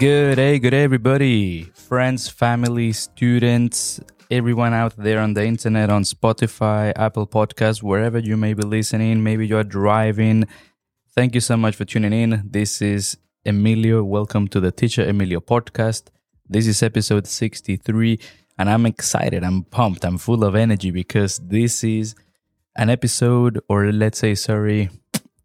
Good day, good day, everybody. Friends, family, students, everyone out there on the internet, on Spotify, Apple Podcasts, wherever you may be listening. Maybe you're driving. Thank you so much for tuning in. This is Emilio. Welcome to the Teacher Emilio podcast. This is episode 63, and I'm excited. I'm pumped. I'm full of energy because this is an episode, or let's say, sorry,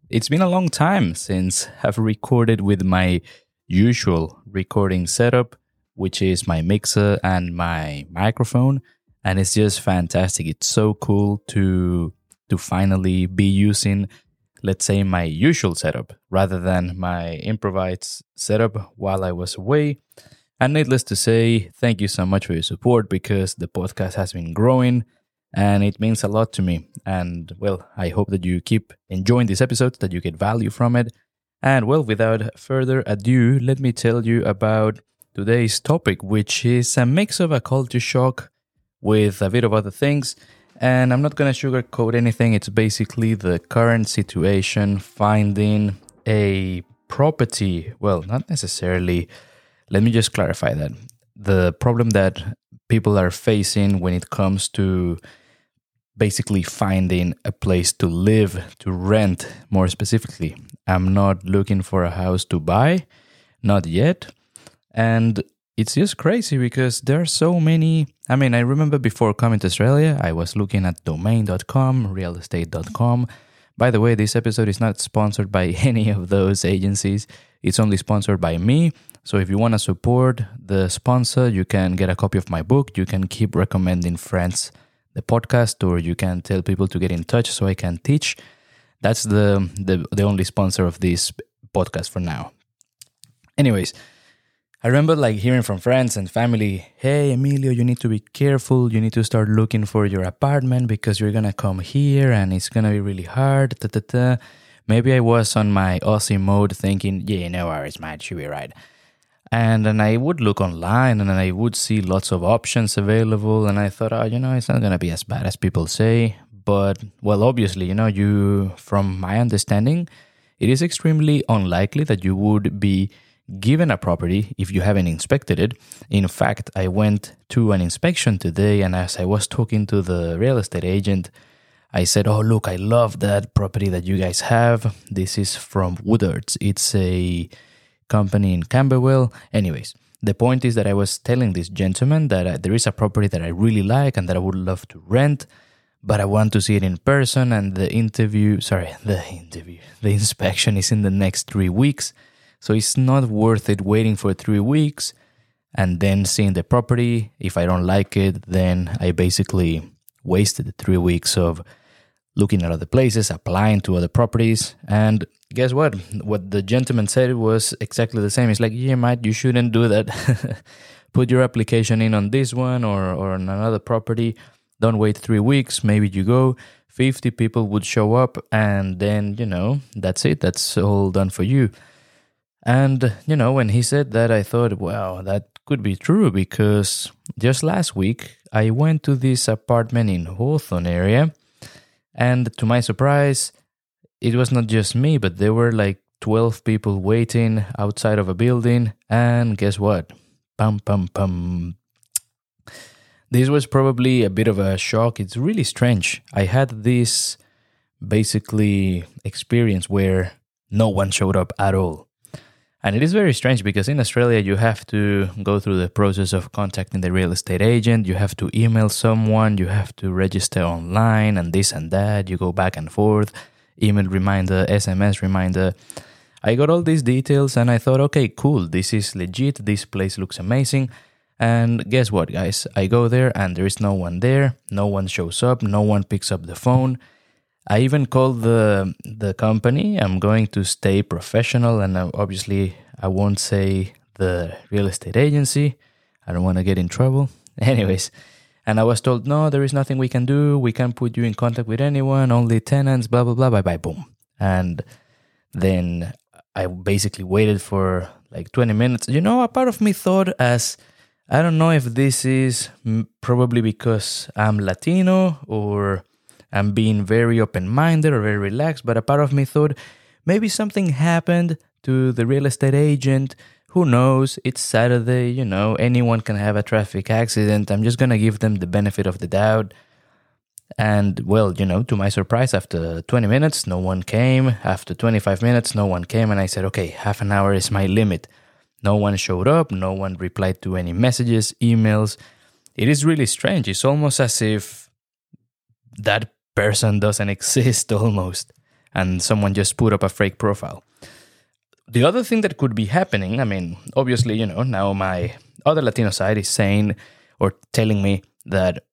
it's been a long time since I've recorded with my usual recording setup, which is my mixer and my microphone, and it's just fantastic. It's so cool to to finally be using let's say my usual setup rather than my improvised setup while I was away. And needless to say, thank you so much for your support because the podcast has been growing and it means a lot to me. And well, I hope that you keep enjoying this episode, that you get value from it, and well, without further ado, let me tell you about today's topic, which is a mix of a culture shock with a bit of other things. And I'm not going to sugarcoat anything. It's basically the current situation finding a property. Well, not necessarily. Let me just clarify that. The problem that people are facing when it comes to basically finding a place to live, to rent more specifically. I'm not looking for a house to buy, not yet. And it's just crazy because there are so many. I mean, I remember before coming to Australia, I was looking at domain.com, realestate.com. By the way, this episode is not sponsored by any of those agencies, it's only sponsored by me. So if you want to support the sponsor, you can get a copy of my book. You can keep recommending friends the podcast, or you can tell people to get in touch so I can teach. That's the the, the only sponsor of this podcast for now. Anyways, I remember like hearing from friends and family, hey Emilio, you need to be careful. You need to start looking for your apartment because you're gonna come here and it's gonna be really hard. Da, da, da. Maybe I was on my Aussie mode thinking, yeah, no worries, man, should be right. And then I would look online and I would see lots of options available. And I thought, oh, you know, it's not going to be as bad as people say. But, well, obviously, you know, you, from my understanding, it is extremely unlikely that you would be given a property if you haven't inspected it. In fact, I went to an inspection today, and as I was talking to the real estate agent, I said, Oh, look, I love that property that you guys have. This is from Woodards. It's a company in Camberwell. Anyways, the point is that I was telling this gentleman that uh, there is a property that I really like and that I would love to rent, but I want to see it in person. And the interview, sorry, the interview, the inspection is in the next three weeks. So it's not worth it waiting for three weeks and then seeing the property. If I don't like it, then I basically wasted three weeks of looking at other places, applying to other properties, and guess what? What the gentleman said was exactly the same. It's like, yeah, mate, you shouldn't do that. Put your application in on this one or, or on another property. Don't wait three weeks. Maybe you go. 50 people would show up, and then, you know, that's it. That's all done for you. And, you know, when he said that, I thought, wow, that could be true because just last week I went to this apartment in Hawthorn area. And to my surprise, it was not just me, but there were like 12 people waiting outside of a building. And guess what? Pum, pum, pum. This was probably a bit of a shock. It's really strange. I had this basically experience where no one showed up at all. And it is very strange because in Australia, you have to go through the process of contacting the real estate agent. You have to email someone. You have to register online and this and that. You go back and forth email reminder, SMS reminder. I got all these details and I thought, okay, cool, this is legit, this place looks amazing. And guess what, guys? I go there and there is no one there, no one shows up, no one picks up the phone. I even called the the company. I'm going to stay professional, and uh, obviously, I won't say the real estate agency. I don't want to get in trouble. Anyways, and I was told, no, there is nothing we can do. We can't put you in contact with anyone, only tenants, blah, blah, blah, bye, bye, boom. And then I basically waited for like 20 minutes. You know, a part of me thought as, I don't know if this is probably because I'm Latino or I'm being very open minded or very relaxed, but a part of me thought maybe something happened to the real estate agent who knows? It's Saturday, you know, anyone can have a traffic accident. I'm just gonna give them the benefit of the doubt. And well, you know, to my surprise, after 20 minutes, no one came. After 25 minutes, no one came. And I said, okay, half an hour is my limit. No one showed up. No one replied to any messages, emails. It is really strange. It's almost as if that person doesn't exist almost. And someone just put up a fake profile. The other thing that could be happening, I mean, obviously, you know, now my other Latino side is saying or telling me that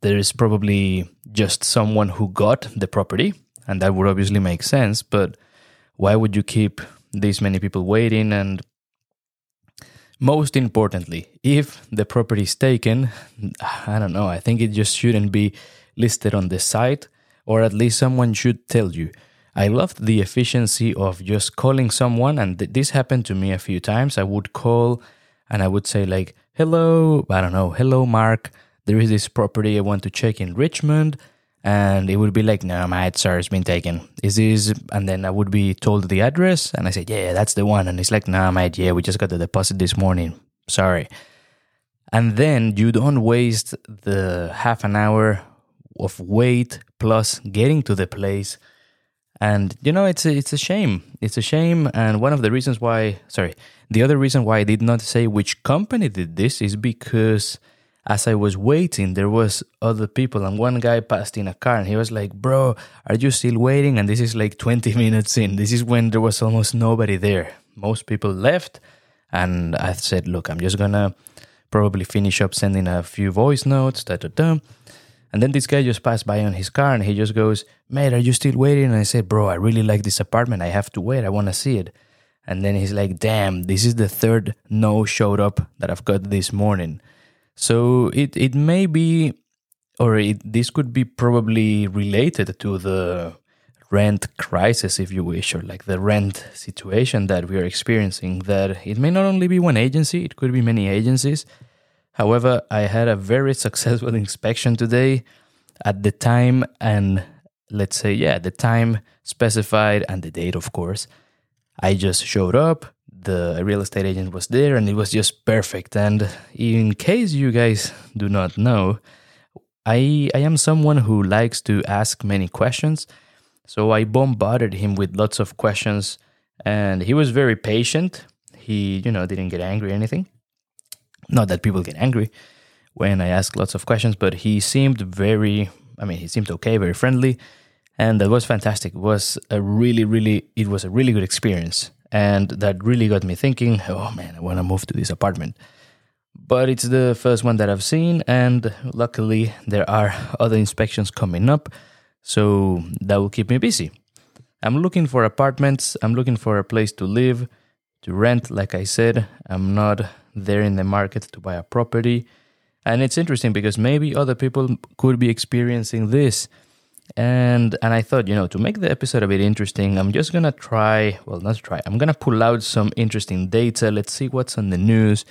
there is probably just someone who got the property, and that would obviously make sense. But why would you keep these many people waiting? And most importantly, if the property is taken, I don't know, I think it just shouldn't be listed on the site, or at least someone should tell you. I loved the efficiency of just calling someone, and th- this happened to me a few times. I would call and I would say, like, hello, I don't know, hello, Mark there is this property I want to check in Richmond. And it would be like, no, my sir has been taken. Is this? And then I would be told the address. And I said, yeah, that's the one. And it's like, nah, mate, yeah, we just got the deposit this morning. Sorry. And then you don't waste the half an hour of wait plus getting to the place. And you know, it's a, it's a shame. It's a shame. And one of the reasons why, sorry, the other reason why I did not say which company did this is because as I was waiting, there was other people, and one guy passed in a car, and he was like, "Bro, are you still waiting?" And this is like 20 minutes in. This is when there was almost nobody there. Most people left, and I said, "Look, I'm just gonna probably finish up sending a few voice notes." Da da da. And then this guy just passed by on his car, and he just goes, "Mate, are you still waiting?" And I said, "Bro, I really like this apartment. I have to wait. I want to see it." And then he's like, "Damn, this is the third no showed up that I've got this morning." So it, it may be, or it, this could be probably related to the rent crisis, if you wish, or like the rent situation that we are experiencing. That it may not only be one agency, it could be many agencies. However, I had a very successful inspection today at the time and let's say, yeah, the time specified and the date, of course. I just showed up, the real estate agent was there and it was just perfect. And in case you guys do not know, I I am someone who likes to ask many questions. So I bombarded him with lots of questions and he was very patient. He, you know, didn't get angry or anything. Not that people get angry when I ask lots of questions, but he seemed very I mean, he seemed okay, very friendly, and that was fantastic. It was a really really it was a really good experience. And that really got me thinking, oh man, I want to move to this apartment. But it's the first one that I've seen, and luckily there are other inspections coming up, so that will keep me busy. I'm looking for apartments, I'm looking for a place to live, to rent, like I said. I'm not there in the market to buy a property. And it's interesting because maybe other people could be experiencing this and and I thought, you know, to make the episode a bit interesting, I'm just gonna try. Well, not try. I'm gonna pull out some interesting data. Let's see what's on the news.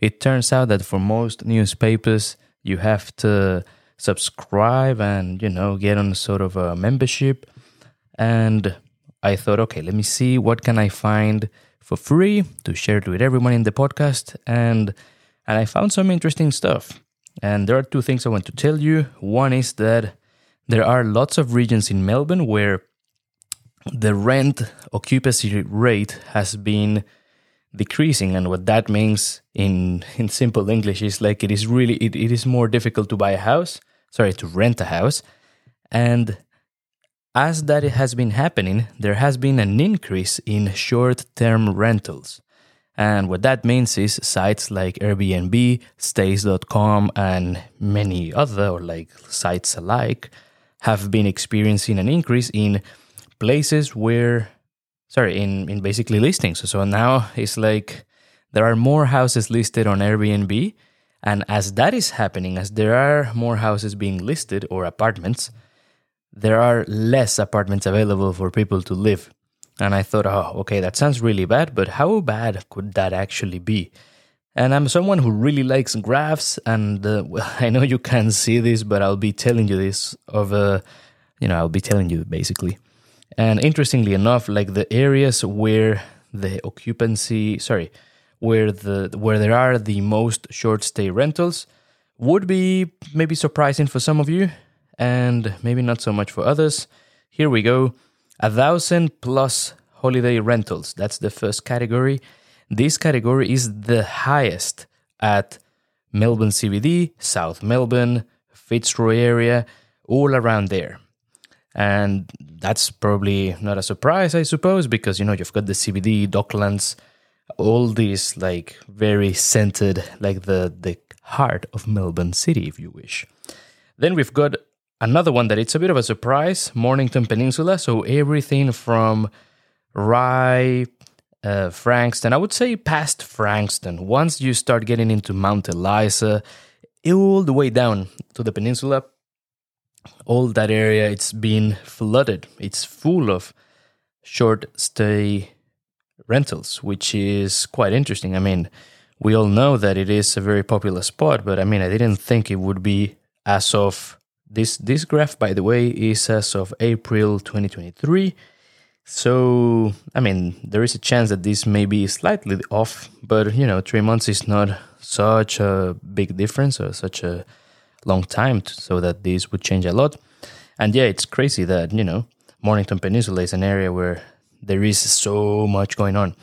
It turns out that for most newspapers, you have to subscribe and you know get on sort of a membership. And I thought, okay, let me see what can I find for free to share it with everyone in the podcast. And and I found some interesting stuff. And there are two things I want to tell you. One is that there are lots of regions in Melbourne where the rent occupancy rate has been decreasing and what that means in in simple english is like it is really it, it is more difficult to buy a house sorry to rent a house and as that has been happening there has been an increase in short term rentals. And what that means is sites like airbnb Stayz.com and many other or like sites alike have been experiencing an increase in places where sorry in in basically listings. So now it's like there are more houses listed on airbnb and as that is happening as there are more houses being listed or apartments there are less apartments available for people to live. And i thought oh okay that sounds really bad but how bad could that actually be? And I'm someone who really likes graphs, and uh, well, I know you can't see this, but I'll be telling you this a, uh, you know, I'll be telling you basically. And interestingly enough, like the areas where the occupancy, sorry, where the where there are the most short stay rentals would be maybe surprising for some of you and maybe not so much for others. Here we go. A thousand plus holiday rentals. That's the first category. This category is the highest at Melbourne CBD, South Melbourne, Fitzroy area, all around there. And that's probably not a surprise, I suppose, because you know you've got the CBD, Docklands, all these like very centered, like the the heart of Melbourne City, if you wish. Then we've got another one that it's a bit of a surprise, Mornington Peninsula. So everything from Rye, uh, Frankston, I would say past Frankston. Once you start getting into Mount Eliza, all the way down to the peninsula, all that area it's been flooded. It's full of short stay rentals, which is quite interesting. I mean, we all know that it is a very popular spot, but I mean, I didn't think it would be as of this. This graph, by the way, is as of April 2023. So, I mean, there is a chance that this may be slightly off, but you know, three months is not such a big difference or such a long time, to, so that this would change a lot. And yeah, it's crazy that you know, Mornington Peninsula is an area where there is so much going on,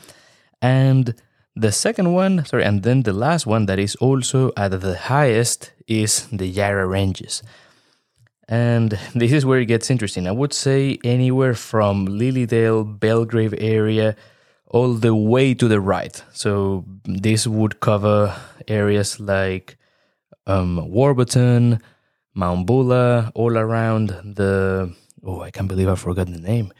and the second one, sorry, and then the last one that is also at the highest is the Yarra Ranges. And this is where it gets interesting. I would say anywhere from Lilydale, Belgrave area, all the way to the right. So this would cover areas like um, Warburton, Mount Buller, all around the. Oh, I can't believe I forgot the name.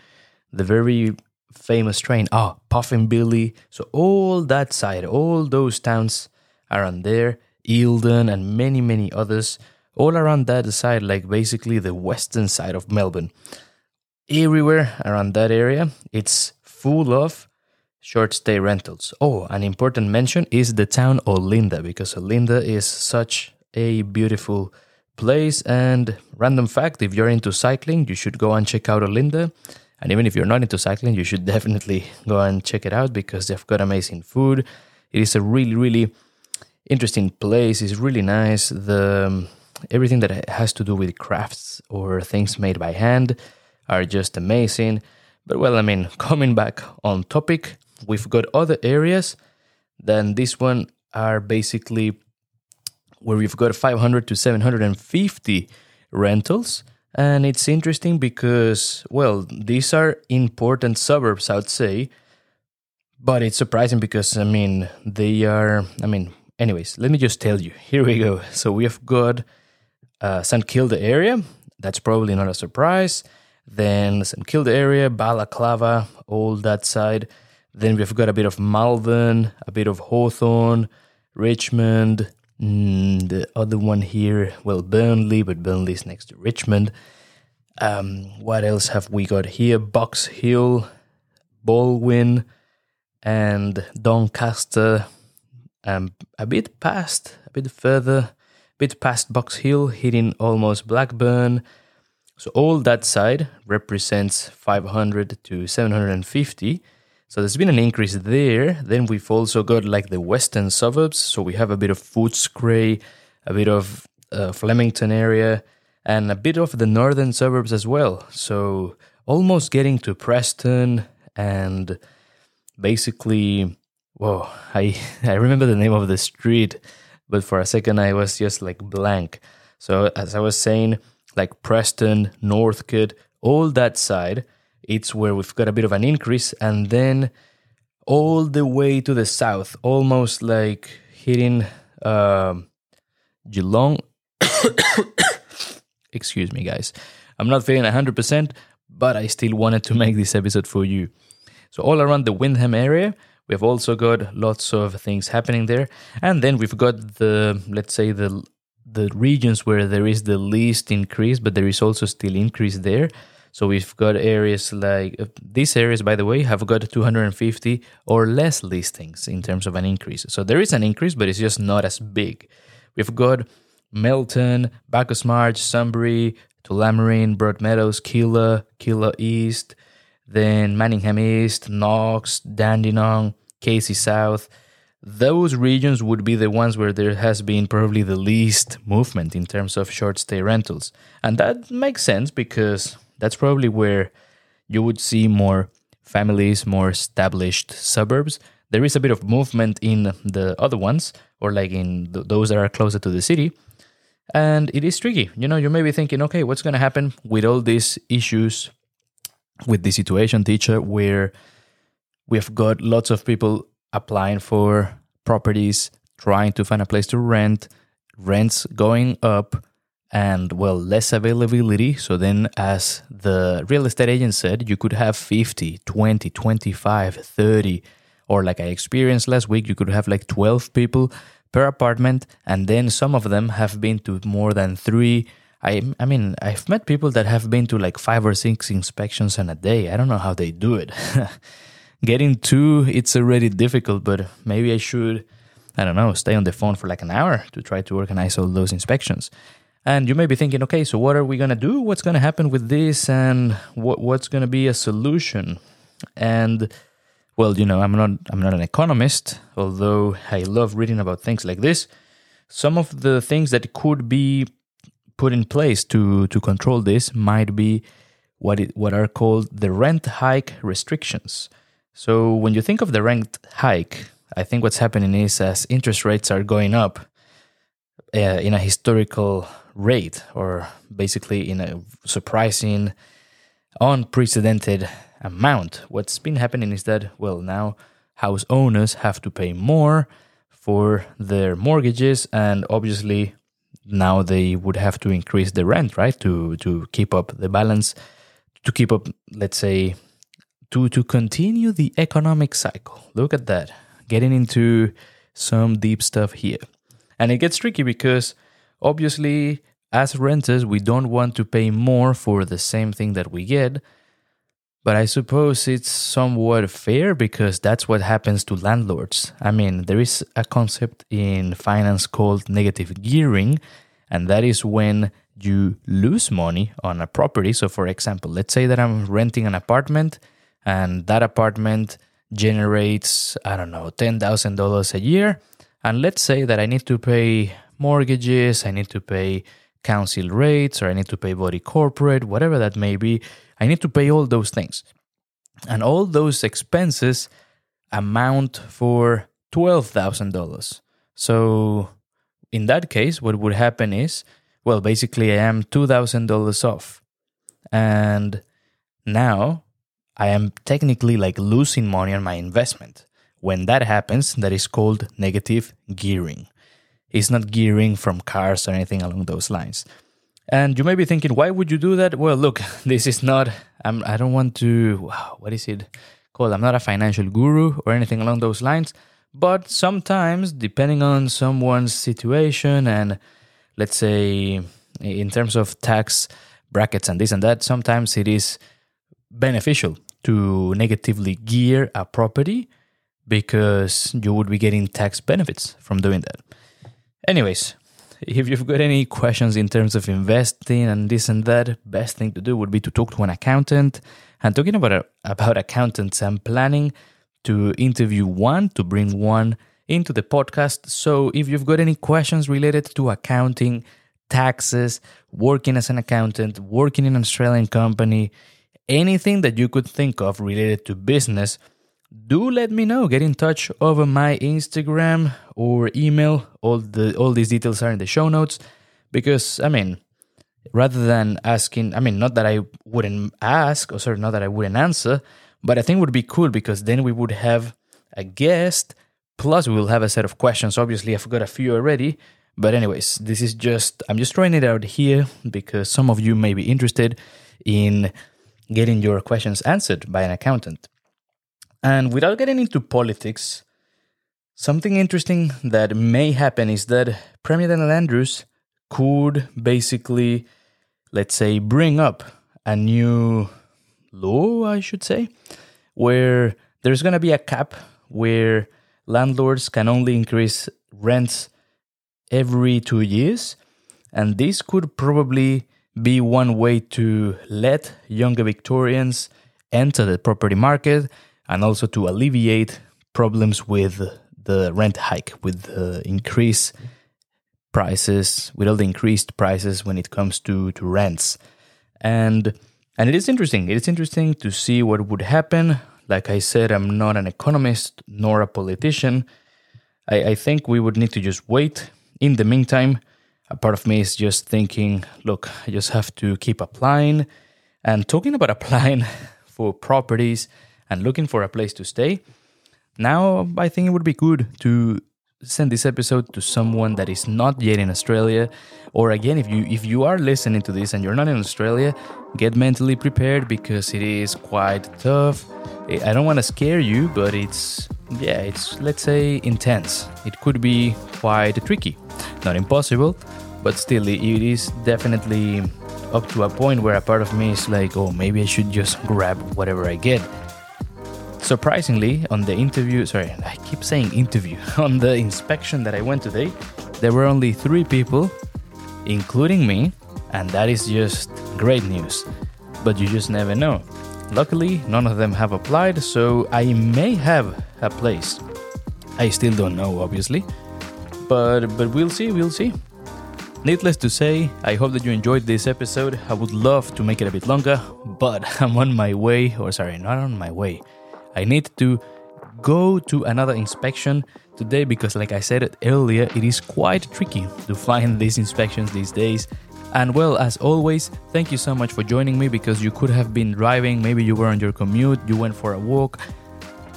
The very famous train. Ah, oh, Puffin Billy. So all that side, all those towns around there, Eildon and many, many others, all around that side, like basically the western side of Melbourne. Everywhere around that area, it's full of short stay rentals. Oh, an important mention is the town Olinda, because Olinda is such a beautiful place. And random fact if you're into cycling, you should go and check out Olinda. And even if you're not into cycling, you should definitely go and check it out because they've got amazing food. It is a really, really interesting place. It's really nice. The um, everything that has to do with crafts or things made by hand are just amazing. But well, I mean, coming back on topic, we've got other areas than this one are basically where we've got 500 to 750 rentals and it's interesting because, well, these are important suburbs, I would say. But it's surprising because, I mean, they are, I mean, anyways, let me just tell you. Here we go. So we have got uh, St. Kilda area. That's probably not a surprise. Then St. Kilda area, Balaclava, all that side. Then we've got a bit of Malvern, a bit of Hawthorn, Richmond, Mm, the other one here, well, Burnley, but Burnley is next to Richmond. Um, what else have we got here? Box Hill, Balwyn, and Doncaster. Um, a bit past, a bit further, bit past Box Hill, hitting almost Blackburn. So all that side represents 500 to 750 so there's been an increase there. Then we've also got like the western suburbs. So we have a bit of Footscray, a bit of uh, Flemington area, and a bit of the northern suburbs as well. So almost getting to Preston and basically, whoa, I, I remember the name of the street, but for a second I was just like blank. So as I was saying, like Preston, Northcote, all that side it's where we've got a bit of an increase, and then all the way to the south, almost like hitting uh, Geelong. Excuse me, guys. I'm not feeling 100%, but I still wanted to make this episode for you. So, all around the Wyndham area, we've also got lots of things happening there. And then we've got the, let's say, the the regions where there is the least increase, but there is also still increase there. So we've got areas like uh, these areas, by the way, have got 250 or less listings in terms of an increase. So there is an increase, but it's just not as big. We've got Melton, Bacchus Marsh, Sunbury, Tullamarine, Broadmeadows, Keilor, Keilor East, then Manningham East, Knox, Dandenong, Casey South, those regions would be the ones where there has been probably the least movement in terms of short stay rentals. And that makes sense because that's probably where you would see more families, more established suburbs. There is a bit of movement in the other ones, or like in th- those that are closer to the city. And it is tricky. You know, you may be thinking, okay, what's going to happen with all these issues with the situation, teacher, where we have got lots of people applying for properties, trying to find a place to rent, rents going up, and well, less availability. So then, as the real estate agent said, you could have 50, 20, 25, 30, or like I experienced last week, you could have like 12 people per apartment, and then some of them have been to more than three. I, I mean, I've met people that have been to like five or six inspections in a day. I don't know how they do it. Getting two, it's already difficult, but maybe I should, I don't know, stay on the phone for like an hour to try to organize all those inspections. And you may be thinking, okay, so what are we going to do? What's going to happen with this? And what, what's going to be a solution? And well, you know, I'm not I'm not an economist, although I love reading about things like this. Some of the things that could be put in place to to control this might be what it, what are called the rent hike restrictions. So when you think of the rent hike, I think what's happening is as interest rates are going up uh, in a historical rate, or basically in a surprising, unprecedented amount. What's been happening is that, well, now house owners have to pay more for their mortgages, and obviously now they would have to increase the rent, right, to to keep up the balance, to keep up, let's say, to to continue the economic cycle. Look at that, getting into some deep stuff here, and it gets tricky because obviously, as renters, we don't want to pay more for the same thing that we get. But I suppose it's somewhat fair because that's what happens to landlords. I mean, there is a concept in finance called negative gearing, and that is when you lose money on a property. So, for example, let's say that I'm renting an apartment and that apartment generates, I don't know, $10,000 a year. And let's say that I need to pay mortgages, I need to pay council rates, or I need to pay body corporate, whatever that may be. I need to pay all those things. And all those expenses amount for $12,000. So in that case, what would happen is, well, basically, I am $2,000 off. And now I am technically like losing money on my investment. When that happens, that is called negative gearing. It's not gearing from cars or anything along those lines. And you may be thinking, why would you do that? Well, look, this is not, I'm, I don't want to, what is it called? I'm not a financial guru or anything along those lines. But sometimes, depending on someone's situation and let's say in terms of tax brackets and this and that, sometimes it is beneficial to negatively gear a property because you would be getting tax benefits from doing that. Anyways, if you've got any questions in terms of investing and this and that, best thing to do would be to talk to an accountant. And talking about about accountants, I'm planning to interview one to bring one into the podcast. So if you've got any questions related to accounting, taxes, working as an accountant, working in an Australian company, anything that you could think of related to business, do let me know. Get in touch over my Instagram or email. All the all these details are in the show notes. Because I mean, rather than asking, I mean, not that I wouldn't ask, or sorry, not that I wouldn't answer, but I think it would be cool because then we would have a guest. Plus, we will have a set of questions. Obviously, I've got a few already. But anyways, this is just I'm just throwing it out here because some of you may be interested in getting your questions answered by an accountant. And without getting into politics, something interesting that may happen is that Premier Daniel Andrews could basically, let's say, bring up a new law, I should say, where there's going to be a cap where landlords can only increase rents every two years. And this could probably be one way to let younger Victorians enter the property market and also to alleviate problems with the rent hike, with the increase prices, with all the increased prices when it comes to, to rents. And and it is interesting. It is interesting to see what would happen. Like I said, I'm not an economist nor a politician. I, I think we would need to just wait. In the meantime, a part of me is just thinking, look, I just have to keep applying. And talking about applying for properties and looking for a place to stay, now I think it would be good to send this episode to someone that is not yet in Australia. Or again if you if you are listening to this and you're not in Australia get mentally prepared because it is quite tough. I don't want to scare you but it's yeah it's let's say intense. It could be quite tricky. Not impossible but still it is definitely up to a point where a part of me is like oh maybe I should just grab whatever I get Surprisingly, on the interview, sorry, I keep saying interview, on the inspection that I went today, there were only three people, including me, and that is just great news. But you just never know. Luckily, none of them have applied, so I may have a place. I still don't know, obviously, but but we'll see, we'll see. Needless to say, I hope that you enjoyed this episode. I would love to make it a bit longer, but I'm on my way, or sorry, not on my way. I need to go to another inspection today because, like I said earlier, it is quite tricky to find these inspections these days. And well, as always, thank you so much for joining me because you could have been driving, maybe you were on your commute, you went for a walk,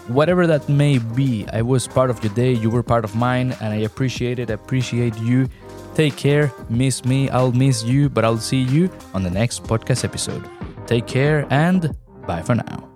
whatever that may be. I was part of your day, you were part of mine, and I appreciate it, appreciate you. Take care, miss me, I'll miss you, but I'll see you on the next podcast episode. Take care and bye for now.